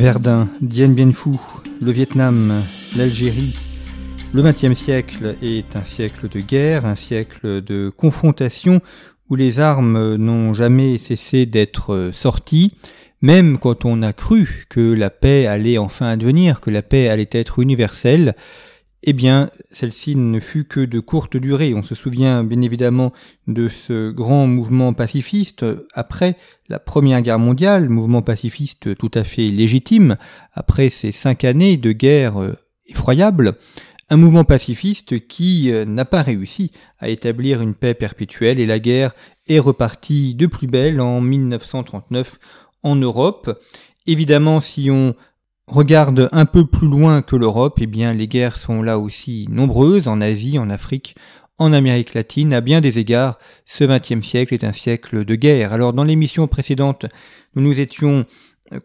Verdun, Dien Bien Phu, le Vietnam, l'Algérie. Le XXe siècle est un siècle de guerre, un siècle de confrontation où les armes n'ont jamais cessé d'être sorties, même quand on a cru que la paix allait enfin advenir, que la paix allait être universelle, eh bien, celle-ci ne fut que de courte durée. On se souvient bien évidemment de ce grand mouvement pacifiste après la Première Guerre mondiale, mouvement pacifiste tout à fait légitime, après ces cinq années de guerre euh, effroyable, un mouvement pacifiste qui euh, n'a pas réussi à établir une paix perpétuelle et la guerre est repartie de plus belle en 1939 en Europe. Évidemment, si on regarde un peu plus loin que l'Europe, eh bien les guerres sont là aussi nombreuses en Asie, en Afrique, en Amérique latine. À bien des égards, ce XXe siècle est un siècle de guerre. Alors dans l'émission précédente, nous nous étions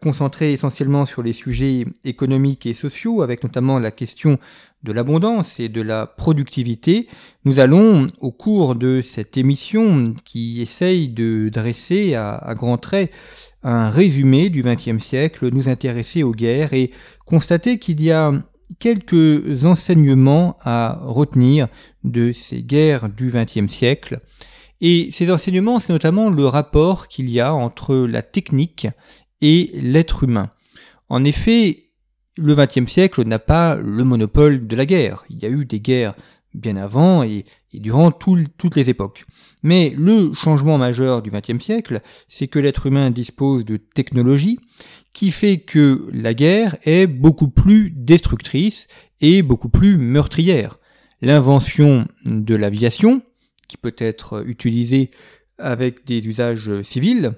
concentrés essentiellement sur les sujets économiques et sociaux, avec notamment la question de l'abondance et de la productivité. Nous allons, au cours de cette émission qui essaye de dresser à grands traits un résumé du XXe siècle, nous intéresser aux guerres et constater qu'il y a quelques enseignements à retenir de ces guerres du XXe siècle. Et ces enseignements, c'est notamment le rapport qu'il y a entre la technique et l'être humain. En effet, le XXe siècle n'a pas le monopole de la guerre. Il y a eu des guerres bien avant et, durant toutes les époques. Mais le changement majeur du XXe siècle, c'est que l'être humain dispose de technologies qui fait que la guerre est beaucoup plus destructrice et beaucoup plus meurtrière. L'invention de l'aviation, qui peut être utilisée avec des usages civils,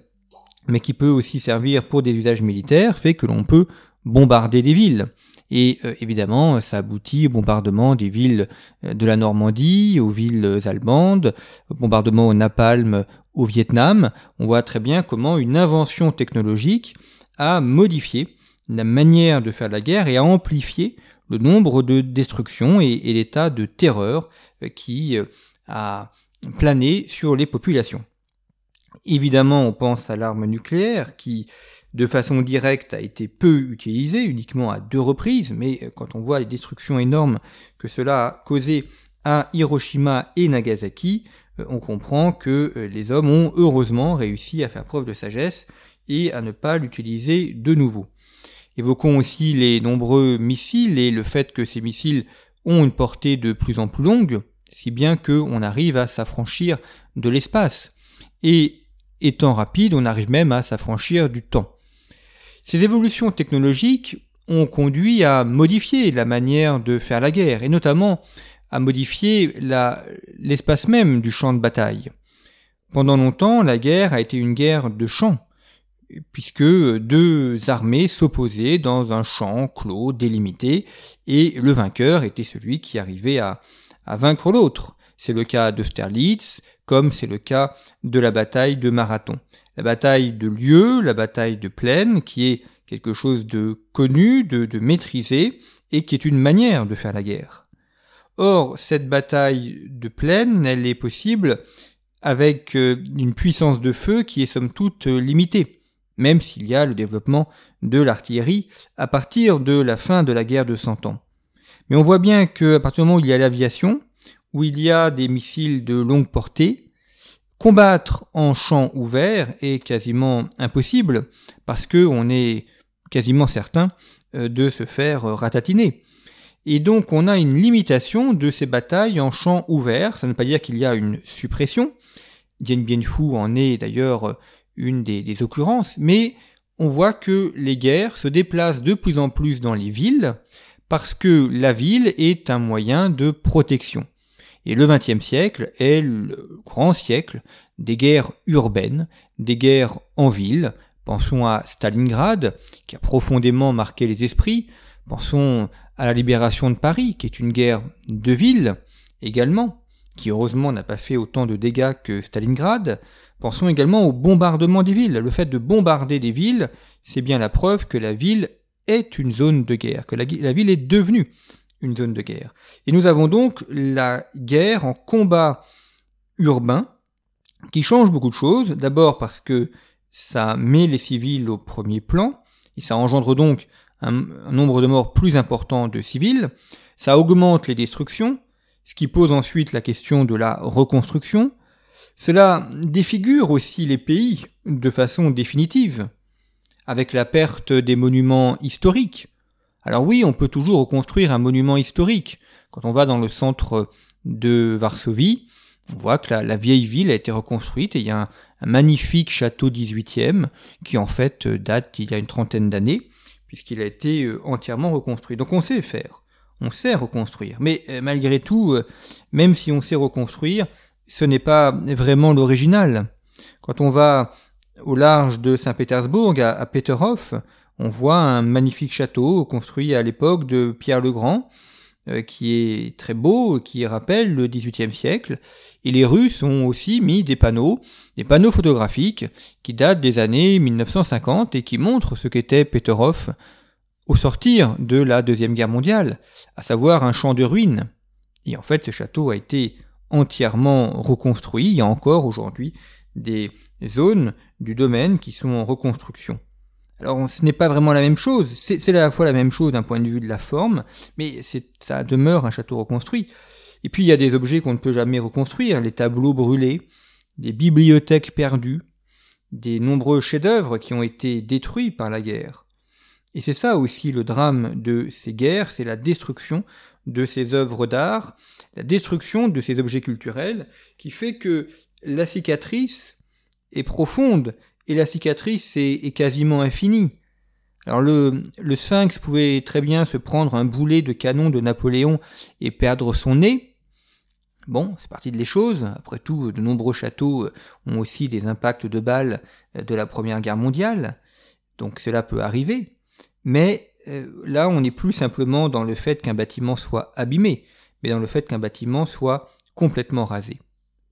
mais qui peut aussi servir pour des usages militaires, fait que l'on peut bombarder des villes. Et euh, évidemment, ça aboutit au bombardement des villes euh, de la Normandie, aux villes allemandes, au bombardement au napalm au Vietnam. On voit très bien comment une invention technologique a modifié la manière de faire la guerre et a amplifié le nombre de destructions et, l'état de terreur euh, qui a plané sur les populations. Évidemment, on pense à l'arme nucléaire qui de façon directe a été peu utilisé, uniquement à deux reprises, mais euh, quand on voit les destructions énormes que cela a causé à Hiroshima et Nagasaki, euh, on comprend que euh, les hommes ont heureusement réussi à faire preuve de sagesse et à ne pas l'utiliser de nouveau. Évoquons aussi les nombreux missiles et le fait que ces missiles ont une portée de plus en plus longue, si bien qu'on arrive à s'affranchir de l'espace. Et étant rapide, on arrive même à s'affranchir du temps. Ces évolutions technologiques ont conduit à modifier la manière de faire la guerre, et notamment à modifier l'espace même du champ de bataille. Pendant longtemps, la guerre a été une guerre de champ, puisque deux armées s'opposaient dans un champ clos, délimité, et le vainqueur était celui qui arrivait à, vaincre l'autre. C'est le cas d'Austerlitz, comme c'est le cas de la bataille de Marathon la bataille de lieu, la bataille de plaine, qui est quelque chose de connu, de, maîtrisé, et qui est une manière de faire la guerre. Or, cette bataille de plaine, elle est possible avec euh, une puissance de feu qui est somme toute euh, limitée, même s'il y a le développement de l'artillerie à partir de la fin de la guerre de Cent Ans. Mais on voit bien qu'à partir du moment où il y a l'aviation, où il y a des missiles de longue portée, Combattre en champ ouvert est quasiment impossible parce que on est quasiment certain euh, de se faire ratatiner. Et donc on a une limitation de ces batailles en champ ouvert, ça ne veut pas dire qu'il y a une suppression, Dien Bien Phu en est d'ailleurs une des, des occurrences, mais on voit que les guerres se déplacent de plus en plus dans les villes parce que la ville est un moyen de protection. Et le XXe siècle est le grand siècle des guerres urbaines, des guerres en ville. Pensons à Stalingrad, qui a profondément marqué les esprits. Pensons à la libération de Paris, qui est une guerre de ville également, qui heureusement n'a pas fait autant de dégâts que Stalingrad. Pensons également au bombardement des villes. Le fait de bombarder des villes, c'est bien la preuve que la ville est une zone de guerre, que la, ville est devenue une zone de guerre. Et nous avons donc la guerre en combat urbain qui change beaucoup de choses. D'abord parce que ça met les civils au premier plan, et ça engendre donc un, nombre de morts plus important de civils. Ça augmente les destructions, ce qui pose ensuite la question de la reconstruction. Cela défigure aussi les pays de façon définitive, avec la perte des monuments historiques. Alors oui, on peut toujours reconstruire un monument historique. Quand on va dans le centre de Varsovie, on voit que la, vieille ville a été reconstruite et il y a un, magnifique château 18e qui en fait date d'il y a une trentaine d'années puisqu'il a été euh, entièrement reconstruit. Donc on sait faire, on sait reconstruire. Mais euh, malgré tout, euh, même si on sait reconstruire, ce n'est pas vraiment l'original. Quand on va au large de Saint-Pétersbourg, à, Peterhof, on voit un magnifique château construit à l'époque de Pierre le Grand, euh, qui est très beau, qui rappelle le XVIIIe siècle. Et les Russes ont aussi mis des panneaux, des panneaux photographiques qui datent des années 1950 et qui montrent ce qu'était Peterhof au sortir de la Deuxième Guerre mondiale, à savoir un champ de ruines. Et en fait, ce château a été entièrement reconstruit. Il y a encore aujourd'hui des zones du domaine qui sont en reconstruction. Alors ce n'est pas vraiment la même chose, c'est à la fois la même chose d'un point de vue de la forme, mais ça demeure un château reconstruit. Et puis il y a des objets qu'on ne peut jamais reconstruire, les tableaux brûlés, des bibliothèques perdues, des nombreux chefs-d'œuvre qui ont été détruits par la guerre. Et c'est ça aussi le drame de ces guerres, c'est la destruction de ces œuvres d'art, la destruction de ces objets culturels, qui fait que la cicatrice est profonde et la cicatrice est, quasiment infinie. Alors le, sphinx pouvait très bien se prendre un boulet de canon de Napoléon et perdre son nez. Bon, c'est parti de choses. Après tout, de nombreux châteaux ont aussi des impacts de balles de la Première Guerre mondiale. Donc cela peut arriver. Mais euh, là, on n'est plus simplement dans le fait qu'un bâtiment soit abîmé, mais dans le fait qu'un bâtiment soit complètement rasé.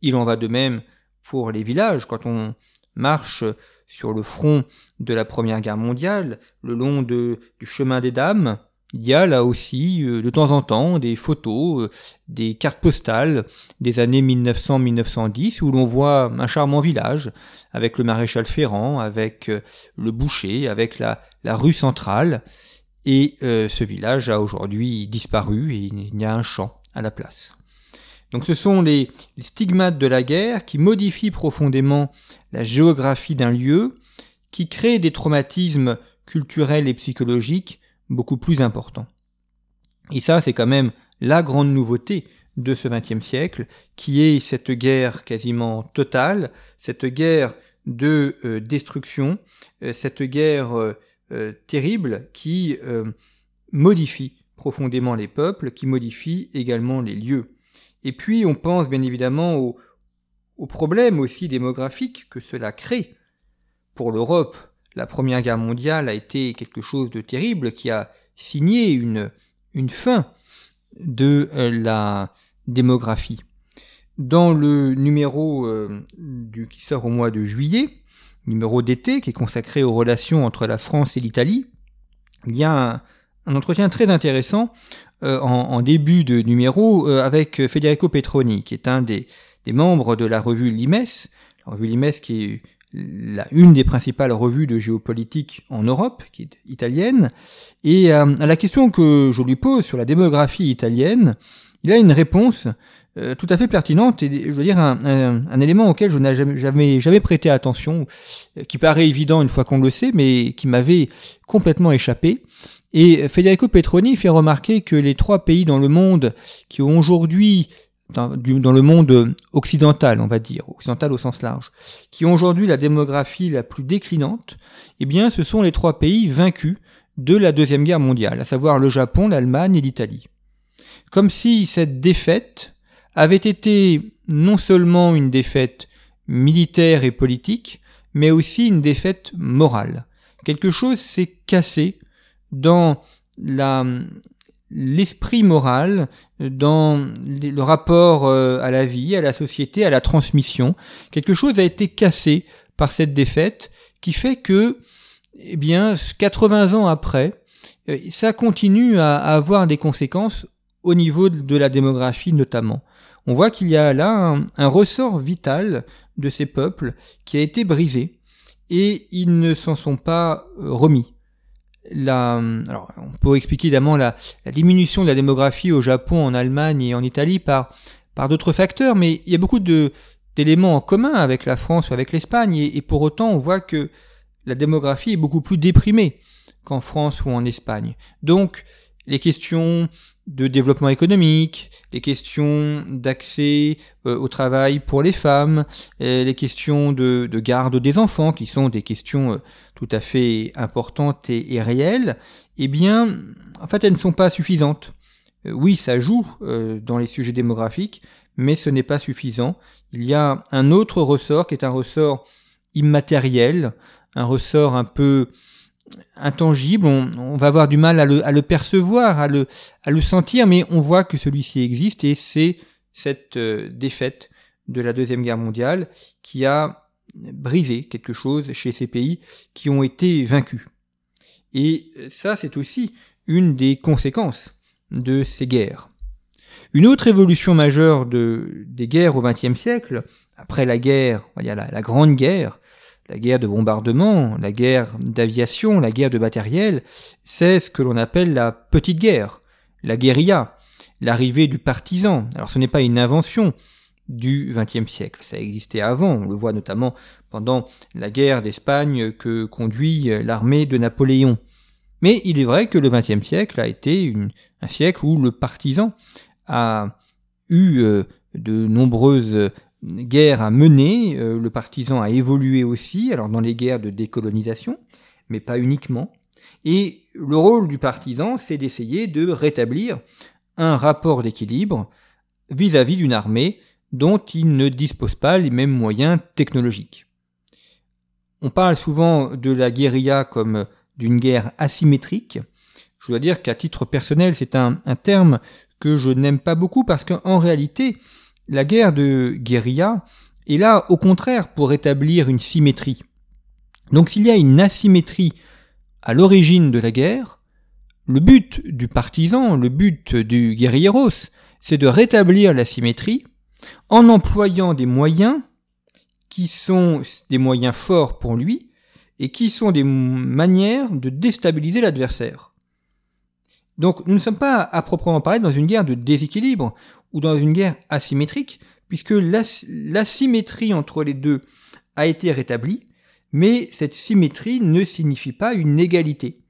Il en va de même pour les villages. Quand on marche sur le front de la Première Guerre mondiale, le long du chemin des dames, il y a là aussi euh, de temps en temps des photos, euh, des cartes postales des années 1900-1910 où l'on voit un charmant village avec le maréchal Ferrand, avec euh, le boucher, avec la, la rue centrale. Et ce village a aujourd'hui disparu et il y a un champ à la place. Donc ce sont les, stigmates de la guerre qui modifient profondément la géographie d'un lieu, qui créent des traumatismes culturels et psychologiques beaucoup plus importants. Et ça, c'est quand même la grande nouveauté de ce XXe siècle, qui est cette guerre quasiment totale, cette guerre de euh, destruction, euh, cette guerre euh, terrible qui modifie profondément les peuples, qui modifie également les lieux. Et puis on pense bien évidemment aux, problèmes aussi démographiques que cela crée. Pour l'Europe, la Première Guerre mondiale a été quelque chose de terrible qui a signé une, fin de euh, la démographie. Dans le numéro euh, qui sort au mois de juillet, numéro d'été qui est consacré aux relations entre la France et l'Italie, il y a un entretien très intéressant euh, en, début de numéro euh, avec Federico Petroni, qui est un des, membres de la revue Limes, la revue Limes qui est la, une des principales revues de géopolitique en Europe, qui est italienne. Et euh, à la question que je lui pose sur la démographie italienne, il a une réponse tout à fait pertinente et je veux dire un, élément auquel je n'ai jamais, jamais, prêté attention, qui paraît évident une fois qu'on le sait, mais qui m'avait complètement échappé. Et Federico Petroni fait remarquer que les trois pays dans le monde qui ont aujourd'hui, dans, le monde occidental, on va dire, occidental au sens large, qui ont aujourd'hui la démographie la plus déclinante, eh bien, ce sont les trois pays vaincus de la Deuxième Guerre mondiale, à savoir le Japon, l'Allemagne et l'Italie. Comme si cette défaite avait été non seulement une défaite militaire et politique, mais aussi une défaite morale. Quelque chose s'est cassé dans la, l'esprit moral, dans le rapport euh, à la vie, à la société, à la transmission. Quelque chose a été cassé par cette défaite qui fait que, eh bien, 80 ans après, euh, ça continue à, avoir des conséquences au niveau de la démographie notamment. On voit qu'il y a là un, ressort vital de ces peuples qui a été brisé et ils ne s'en sont pas euh, remis. Alors, on peut expliquer évidemment la, diminution de la démographie au Japon, en Allemagne et en Italie par, d'autres facteurs, mais il y a beaucoup d'éléments en commun avec la France ou avec l'Espagne, et, pour autant on voit que la démographie est beaucoup plus déprimée qu'en France ou en Espagne. Donc les questions de développement économique, les questions d'accès euh, au travail pour les femmes, les questions de, garde des enfants, qui sont des questions euh, tout à fait importantes et, réelles, eh bien, en fait, elles ne sont pas suffisantes. Euh, oui, ça joue dans les sujets démographiques, mais ce n'est pas suffisant. Il y a un autre ressort qui est un ressort immatériel, un ressort un peu intangible, on, va avoir du mal à le, percevoir, à le, sentir, mais on voit que celui-ci existe et c'est cette euh, défaite de la Deuxième Guerre mondiale qui a brisé quelque chose chez ces pays qui ont été vaincus. Et ça, c'est aussi une des conséquences de ces guerres. Une autre évolution majeure de, des guerres au XXe siècle, après la guerre, il y a la Grande Guerre, la guerre de bombardement, la guerre d'aviation, la guerre de matériel, c'est ce que l'on appelle la petite guerre, la guérilla, l'arrivée du partisan. Alors ce n'est pas une invention du XXe siècle, ça existait avant, on le voit notamment pendant la guerre d'Espagne que conduit l'armée de Napoléon. Mais il est vrai que le XXe siècle a été un siècle où le partisan a eu euh, de nombreuses guerre à mener, euh, le partisan a évolué aussi, alors dans les guerres de décolonisation, mais pas uniquement. Et le rôle du partisan, c'est d'essayer de rétablir un rapport d'équilibre vis-à-vis d'une armée dont il ne dispose pas les mêmes moyens technologiques. On parle souvent de la guérilla comme d'une guerre asymétrique. Je dois dire qu'à titre personnel, c'est un, un terme que je n'aime pas beaucoup parce qu'en réalité, la guerre de guérilla est là au contraire pour établir une symétrie. Donc s'il y a une asymétrie à l'origine de la guerre, le but du partisan, le but du guerrieros, c'est de rétablir la symétrie en employant des moyens qui sont des moyens forts pour lui et qui sont des manières de déstabiliser l'adversaire. Donc nous ne sommes pas à proprement parler dans une guerre de déséquilibre ou dans une guerre asymétrique, puisque l'asymétrie entre les deux a été rétablie, mais cette symétrie ne signifie pas une égalité.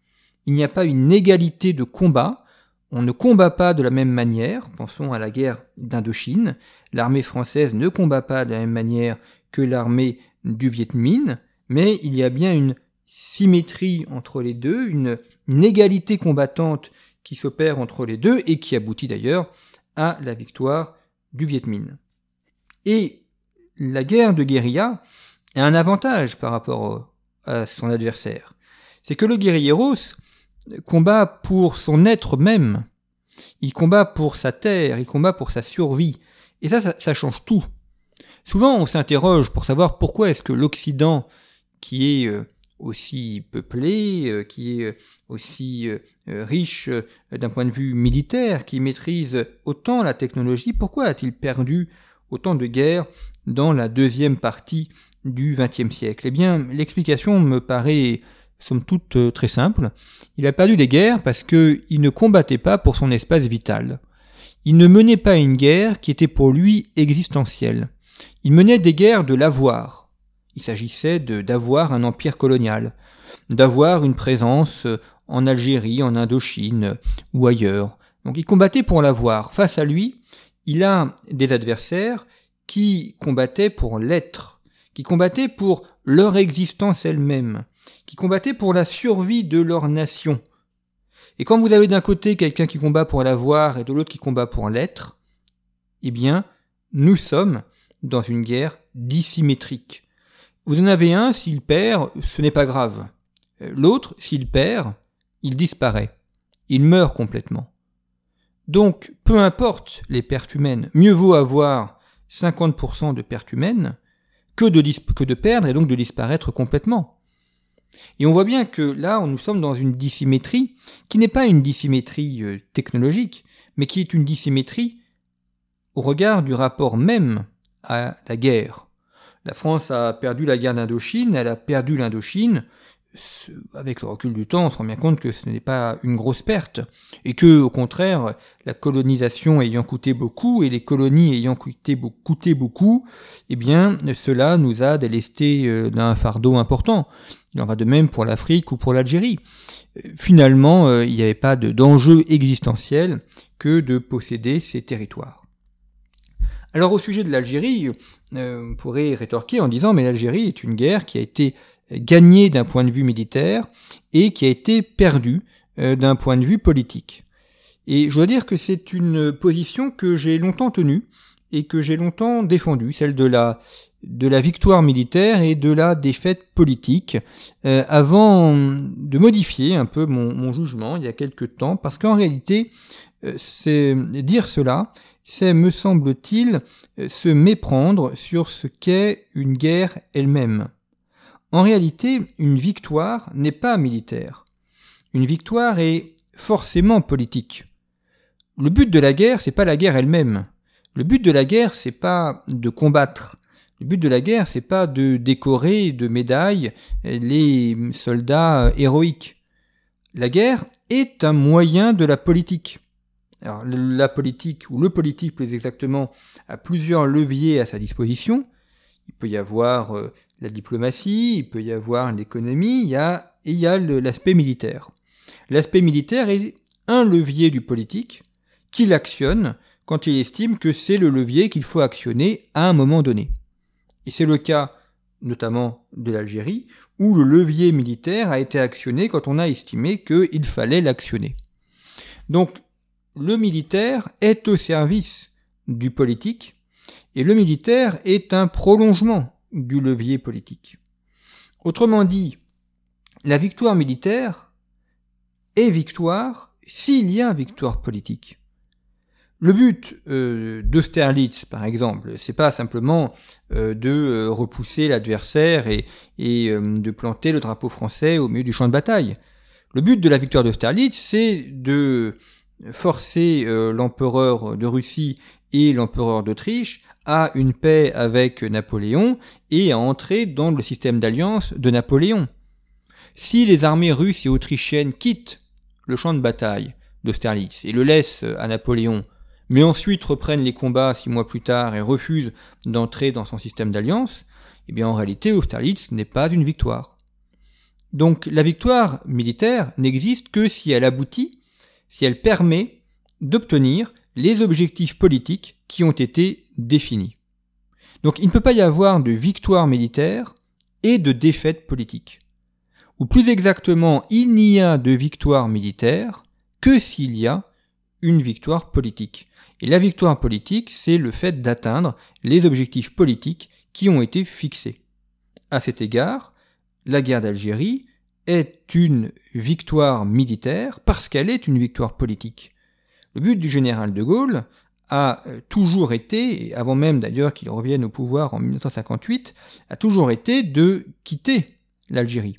Il n'y a pas une égalité de combat, on ne combat pas de la même manière, pensons à la guerre d'Indochine, l'armée française ne combat pas de la même manière que l'armée du Viet Minh, mais il y a bien une symétrie entre les deux, une, une égalité combattante qui s'opère entre les deux et qui aboutit d'ailleurs à la victoire du Viet Minh. Et la guerre de guérilla a un avantage par rapport à son adversaire. C'est que le guerrieros combat pour son être même. Il combat pour sa terre, il combat pour sa survie. Et ça, ça, ça change tout. Souvent, on s'interroge pour savoir pourquoi est-ce que l'Occident, qui est euh, aussi peuplé, euh, qui est aussi euh, riche euh, d'un point de vue militaire, qui maîtrise autant la technologie, pourquoi a-t-il perdu autant de guerres dans la deuxième partie du XXe siècle? Eh bien, l'explication me paraît somme toute très simple. Il a perdu des guerres parce qu'il ne combattait pas pour son espace vital. Il ne menait pas une guerre qui était pour lui existentielle. Il menait des guerres de l'avoir, il s'agissait d'avoir un empire colonial, d'avoir une présence euh, en Algérie, en Indochine euh, ou ailleurs. Donc il combattait pour l'avoir. Face à lui, il a des adversaires qui combattaient pour l'être, qui combattaient pour leur existence elle-même, qui combattaient pour la survie de leur nation. Et quand vous avez d'un côté quelqu'un qui combat pour l'avoir et de l'autre qui combat pour l'être, eh bien, nous sommes dans une guerre dissymétrique. Vous en avez un, s'il perd, ce n'est pas grave. L'autre, s'il perd, il disparaît. Il meurt complètement. Donc, peu importe les pertes humaines, mieux vaut avoir 50% de pertes humaines que de, que de perdre et donc de disparaître complètement. Et on voit bien que là, nous sommes dans une dissymétrie qui n'est pas une dissymétrie euh, technologique, mais qui est une dissymétrie au regard du rapport même à la guerre. La France a perdu la guerre d'Indochine, elle a perdu l'Indochine, avec le recul du temps, on se rend bien compte que ce n'est pas une grosse perte, et que, au contraire, la colonisation ayant coûté beaucoup et les colonies ayant coûté, beaucoup, eh bien, cela nous a délesté euh, d'un fardeau important. Il en va de même pour l'Afrique ou pour l'Algérie. Finalement, euh, il n'y avait pas d'enjeu existentiel que de posséder ces territoires. Alors au sujet de l'Algérie, euh, on pourrait rétorquer en disant mais l'Algérie est une guerre qui a été gagné d'un point de vue militaire et qui a été perdu euh, d'un point de vue politique. Et je dois dire que c'est une position que j'ai longtemps tenue et que j'ai longtemps défendue, celle de la victoire militaire et de la défaite politique, euh, avant de modifier un peu mon, jugement il y a quelque temps, parce qu'en réalité, c'est dire cela, c'est, me semble-t-il, se méprendre sur ce qu'est une guerre elle-même. En réalité, une victoire n'est pas militaire. Une victoire est forcément politique. Le but de la guerre, c'est pas la guerre elle-même. Le but de la guerre, c'est pas de combattre. Le but de la guerre, c'est pas de décorer de médailles les soldats héroïques. La guerre est un moyen de la politique. Alors, la politique, ou le politique plus exactement, a plusieurs leviers à sa disposition. Il peut y avoir euh, la diplomatie, il peut y avoir l'économie, il y a, il y a l'aspect militaire. L'aspect militaire est un levier du politique qu'il actionne quand il estime que c'est le levier qu'il faut actionner à un moment donné. Et c'est le cas notamment de l'Algérie, où le levier militaire a été actionné quand on a estimé qu'il fallait l'actionner. Donc le militaire est au service du politique, et le militaire est un prolongement du levier politique. Autrement dit, la victoire militaire est victoire s'il y a victoire politique. Le but euh, d'Austerlitz, par exemple, c'est pas simplement euh, de euh, repousser l'adversaire et, et de planter le drapeau français au milieu du champ de bataille. Le but de la victoire d'Austerlitz, c'est de forcer l'empereur de Russie et l'empereur d'Autriche à une paix avec Napoléon et à entrer dans le système d'alliance de Napoléon. Si les armées russes et autrichiennes quittent le champ de bataille d'Austerlitz et le laissent à Napoléon, mais ensuite reprennent les combats six mois plus tard et refusent d'entrer dans son système d'alliance, eh bien en réalité Austerlitz n'est pas une victoire. Donc la victoire militaire n'existe que si elle aboutit, si elle permet d'obtenir les objectifs politiques qui ont été définis. Donc il ne peut pas y avoir de victoire militaire et de défaite politique. Ou plus exactement, il n'y a de victoire militaire que s'il y a une victoire politique. Et la victoire politique, c'est le fait d'atteindre les objectifs politiques qui ont été fixés. À cet égard, la guerre d'Algérie est une victoire militaire parce qu'elle est une victoire politique. Le but du général de Gaulle a euh, toujours été, avant même d'ailleurs qu'il revienne au pouvoir en 1958, a toujours été de quitter l'Algérie.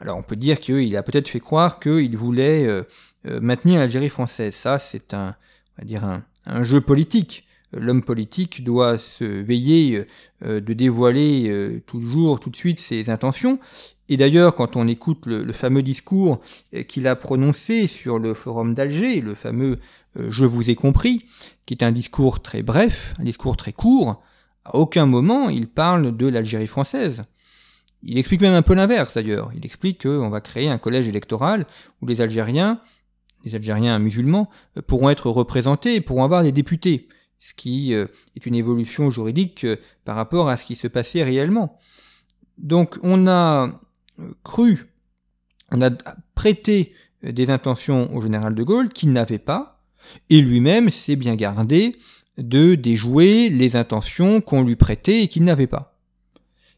Alors on peut dire qu'il a peut-être fait croire qu'il voulait euh, euh, maintenir l'Algérie française. Ça, c'est un, un jeu politique. L'homme politique doit se veiller de dévoiler toujours, tout de suite ses intentions. Et d'ailleurs, quand on écoute le, fameux discours euh, qu'il a prononcé sur le forum d'Alger, le fameux euh, Je vous ai compris, qui est un discours très bref, un discours très court, à aucun moment il parle de l'Algérie française. Il explique même un peu l'inverse d'ailleurs. Il explique qu'on va créer un collège électoral où les Algériens, les Algériens musulmans, euh, pourront être représentés et pourront avoir des députés, ce qui est une évolution juridique par rapport à ce qui se passait réellement. Donc on a cru, on a prêté des intentions au général de Gaulle qu'il n'avait pas, et lui-même s'est bien gardé de déjouer les intentions qu'on lui prêtait et qu'il n'avait pas.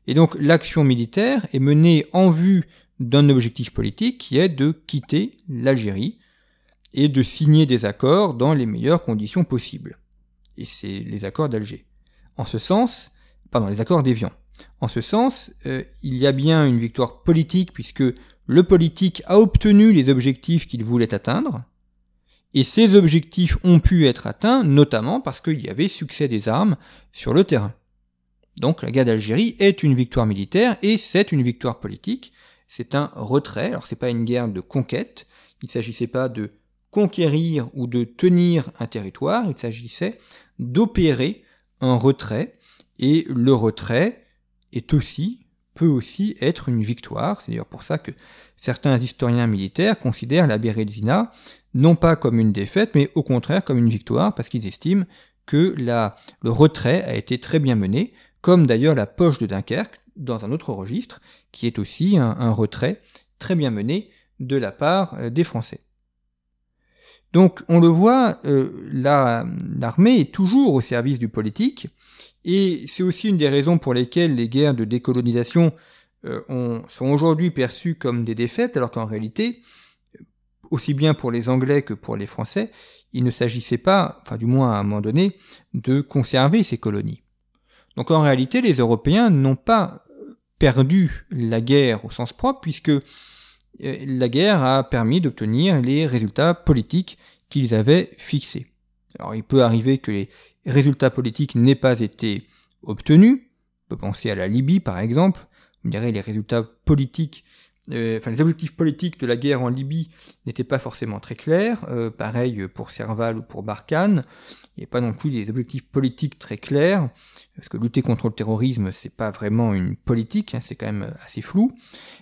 Et donc l'action militaire est menée en vue d'un objectif politique qui est de quitter l'Algérie et de signer des accords dans les meilleures conditions possibles. Et c'est les accords d'Alger. En ce sens, pardon, les accords d'Évian. En ce sens, euh, il y a bien une victoire politique puisque le politique a obtenu les objectifs qu'il voulait atteindre, et ces objectifs ont pu être atteints notamment parce qu'il y avait succès des armes sur le terrain. Donc la guerre d'Algérie est une victoire militaire et c'est une victoire politique. C'est un retrait. Alors c'est pas une guerre de conquête. Il ne s'agissait pas de conquérir ou de tenir un territoire. Il s'agissait d'opérer un retrait. Et le retrait est aussi, peut aussi être une victoire. C'est d'ailleurs pour ça que certains historiens militaires considèrent la Bérésina non pas comme une défaite, mais au contraire comme une victoire, parce qu'ils estiment que le retrait a été très bien mené, comme d'ailleurs la poche de Dunkerque, dans un autre registre, qui est aussi un, retrait très bien mené de la part euh, des Français. Donc on le voit, euh, l'armée est toujours au service du politique, et c'est aussi une des raisons pour lesquelles les guerres de décolonisation euh, sont aujourd'hui perçues comme des défaites, alors qu'en réalité, aussi bien pour les Anglais que pour les Français, il ne s'agissait pas, enfin du moins à un moment donné, de conserver ces colonies. Donc en réalité, les Européens n'ont pas perdu la guerre au sens propre, puisque euh, la guerre a permis d'obtenir les résultats politiques qu'ils avaient fixés. Alors il peut arriver que les résultats politiques n'aient pas été obtenus, on peut penser à la Libye par exemple, on dirait les résultats politiques euh, enfin, les objectifs politiques de la guerre en Libye n'étaient pas forcément très clairs. Euh, pareil pour Serval ou pour Barkhane. Il n'y a pas non plus des objectifs politiques très clairs, parce que lutter contre le terrorisme, c'est pas vraiment une politique, hein, c'est quand même assez flou.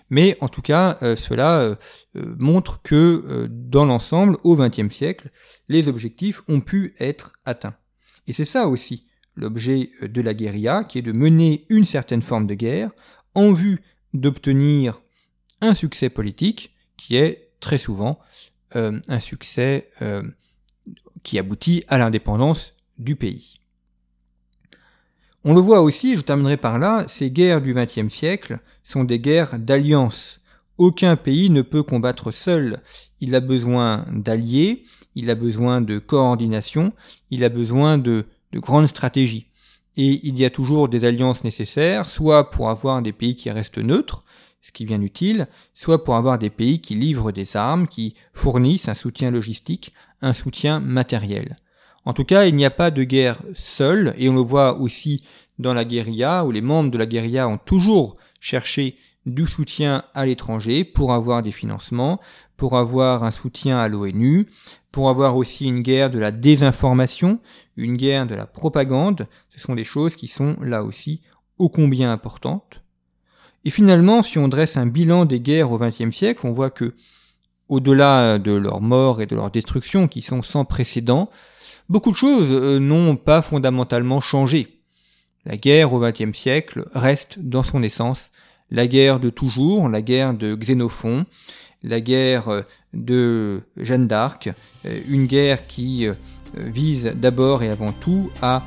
Mais en tout cas, euh, cela montre que dans l'ensemble, au XXe siècle, les objectifs ont pu être atteints. Et c'est ça aussi l'objet de la guérilla, qui est de mener une certaine forme de guerre en vue d'obtenir un succès politique qui est très souvent euh, un succès euh, qui aboutit à l'indépendance du pays. On le voit aussi, je terminerai par là, ces guerres du XXe siècle sont des guerres d'alliance. Aucun pays ne peut combattre seul. Il a besoin d'alliés, il a besoin de coordination, il a besoin de, de grandes stratégies. Et il y a toujours des alliances nécessaires, soit pour avoir des pays qui restent neutres, ce qui vient utile, soit pour avoir des pays qui livrent des armes, qui fournissent un soutien logistique, un soutien matériel. En tout cas, il n'y a pas de guerre seule, et on le voit aussi dans la guérilla, où les membres de la guérilla ont toujours cherché du soutien à l'étranger pour avoir des financements, pour avoir un soutien à l'ONU, pour avoir aussi une guerre de la désinformation, une guerre de la propagande. Ce sont des choses qui sont là aussi ô combien importantes. Et finalement, si on dresse un bilan des guerres au XXe siècle, on voit que, au-delà de leur mort et de leur destruction qui sont sans précédent, beaucoup de choses euh, n'ont pas fondamentalement changé. La guerre au XXe siècle reste dans son essence la guerre de toujours, la guerre de Xénophon, la guerre euh, de Jeanne d'Arc, euh, une guerre qui vise d'abord et avant tout à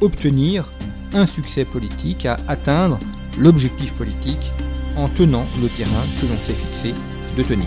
obtenir un succès politique, à atteindre l'objectif politique en tenant le terrain que l'on s'est fixé de tenir.